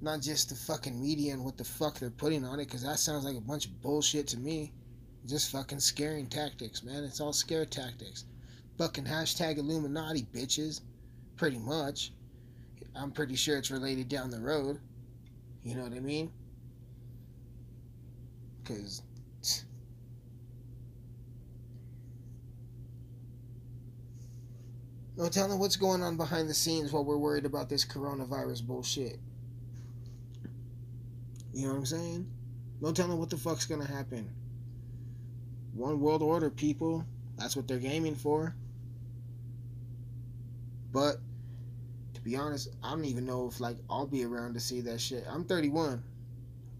Not just the fucking media and what the fuck they're putting on it, because that sounds like a bunch of bullshit to me. Just fucking scaring tactics, man. It's all scare tactics. Fucking hashtag Illuminati, bitches. Pretty much. I'm pretty sure it's related down the road. You know what I mean? Because. No telling what's going on behind the scenes while we're worried about this coronavirus bullshit. You know what I'm saying? No telling what the fuck's gonna happen. One world order, people. That's what they're gaming for. But to be honest, I don't even know if like I'll be around to see that shit. I'm 31.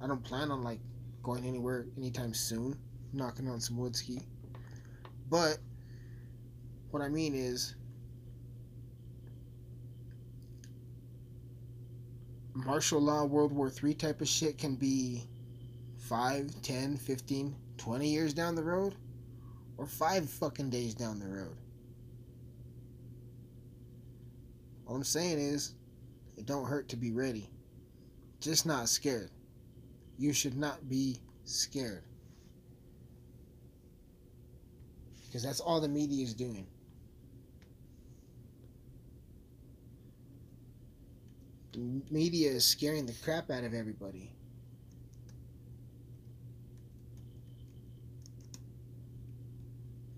I don't plan on like going anywhere anytime soon. Knocking on some wood ski. But what I mean is martial law World War III type of shit can be 5, 10, 15, 20 years down the road or 5 fucking days down the road. All I'm saying is, it don't hurt to be ready. Just not scared. You should not be scared. Because that's all the media is doing. Media is scaring the crap out of everybody.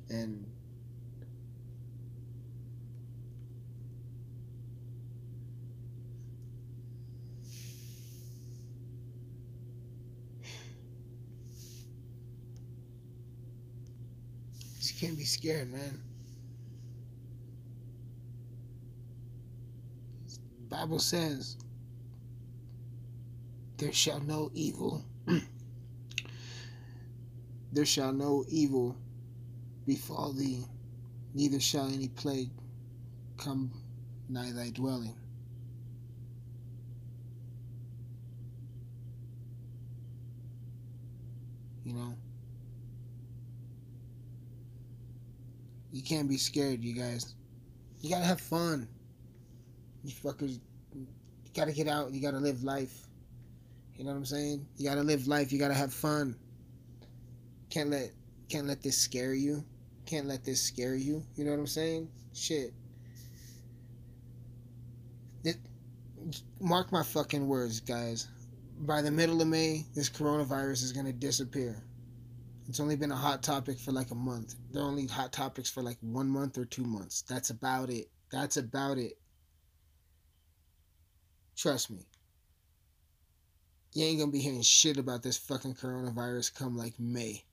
And you can't be scared, man. Bible says, there shall no evil, there shall no evil befall thee, neither shall any plague come nigh thy dwelling. You know? You can't be scared, you guys. You gotta have fun. You fuckers, you gotta get out. You gotta live life. You know what I'm saying? You gotta live life. You gotta have fun. Can't let can't let this scare you. Can't let this scare you. You know what I'm saying? Shit. It, mark my fucking words, guys. By the middle of May, this coronavirus is gonna disappear. It's only been a hot topic for like a month. They're only hot topics for like one month or two months. That's about it. That's about it. Trust me. You ain't gonna be hearing shit about this fucking coronavirus come like May.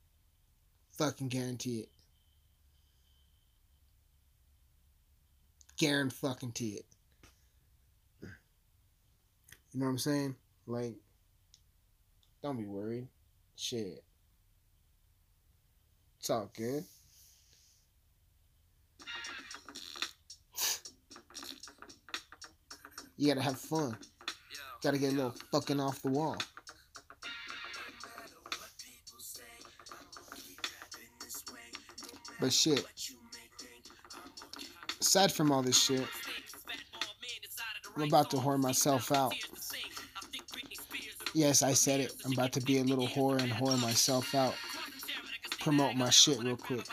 Fucking guarantee it. Guarantee fucking it. You know what I'm saying? Like, don't be worried. Shit. It's all good. You gotta have fun. Gotta get a little fucking off the wall. But shit. Aside from all this shit, I'm about to whore myself out. Yes, I said it. I'm about to be a little whore and whore myself out. Promote my shit real quick.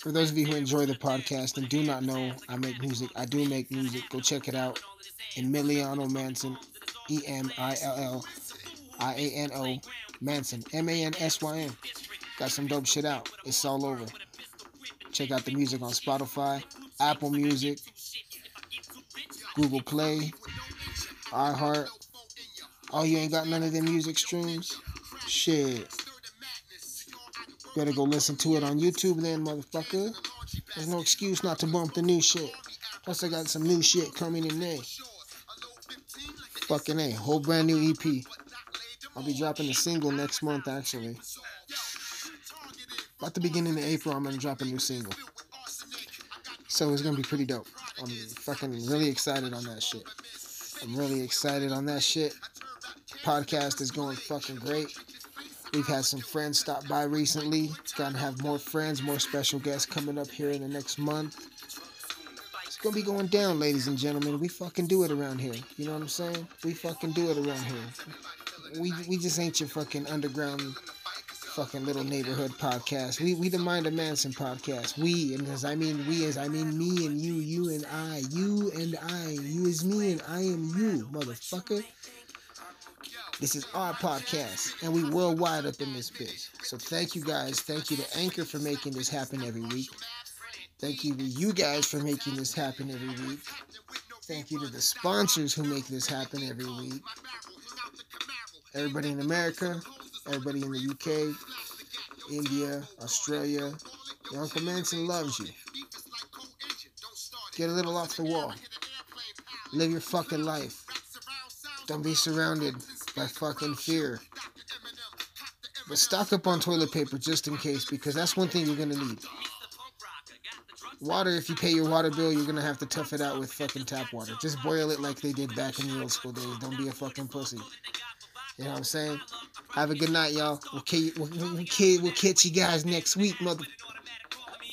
For those of you who enjoy the podcast and do not know I make music, I do make music. Go check it out. Emilliano Mansyn, E M I L L I A N O Mansyn, M A N S Y N. Got some dope shit out. It's all over. Check out the music on Spotify, Apple Music, Google Play, iHeart. Oh, you ain't got none of them music streams? Shit. Better go listen to it on YouTube then, motherfucker. There's no excuse not to bump the new shit. Plus, I got some new shit coming in there. Fucking A. Whole brand new EP. I'll be dropping a single next month, actually. About the beginning of April, I'm gonna drop a new single. So it's gonna be pretty dope. I'm fucking really excited on that shit. I'm really excited on that shit. Podcast is going fucking great. We've had some friends stop by recently. Gonna have more friends, more special guests coming up here in the next month. It's gonna be going down, ladies and gentlemen. We fucking do it around here. You know what I'm saying? We fucking do it around here. We we just ain't your fucking underground fucking little neighborhood podcast. We we the Mind of Mansyn podcast. We and as I mean we as I mean me and you, you and I, you and I, you is me and I am you, motherfucker. This is our podcast, and we worldwide up in this bitch. So thank you guys. Thank you to Anchor for making this happen every week. Thank you to you guys for making this happen every week. Thank you to the sponsors who make this happen every week. Everybody in America, everybody in the UK, India, Australia. Your Uncle Mansyn loves you. Get a little off the wall. Live your fucking life. Don't be surrounded by fucking fear. But stock up on toilet paper just in case, because that's one thing you're gonna need. Water, if you pay your water bill, you're gonna have to tough it out with fucking tap water. Just boil it like they did back in the old school days. Don't be a fucking pussy. You know what I'm saying? Have a good night, y'all. We'll, we'll, we'll, catch you guys next week, mother.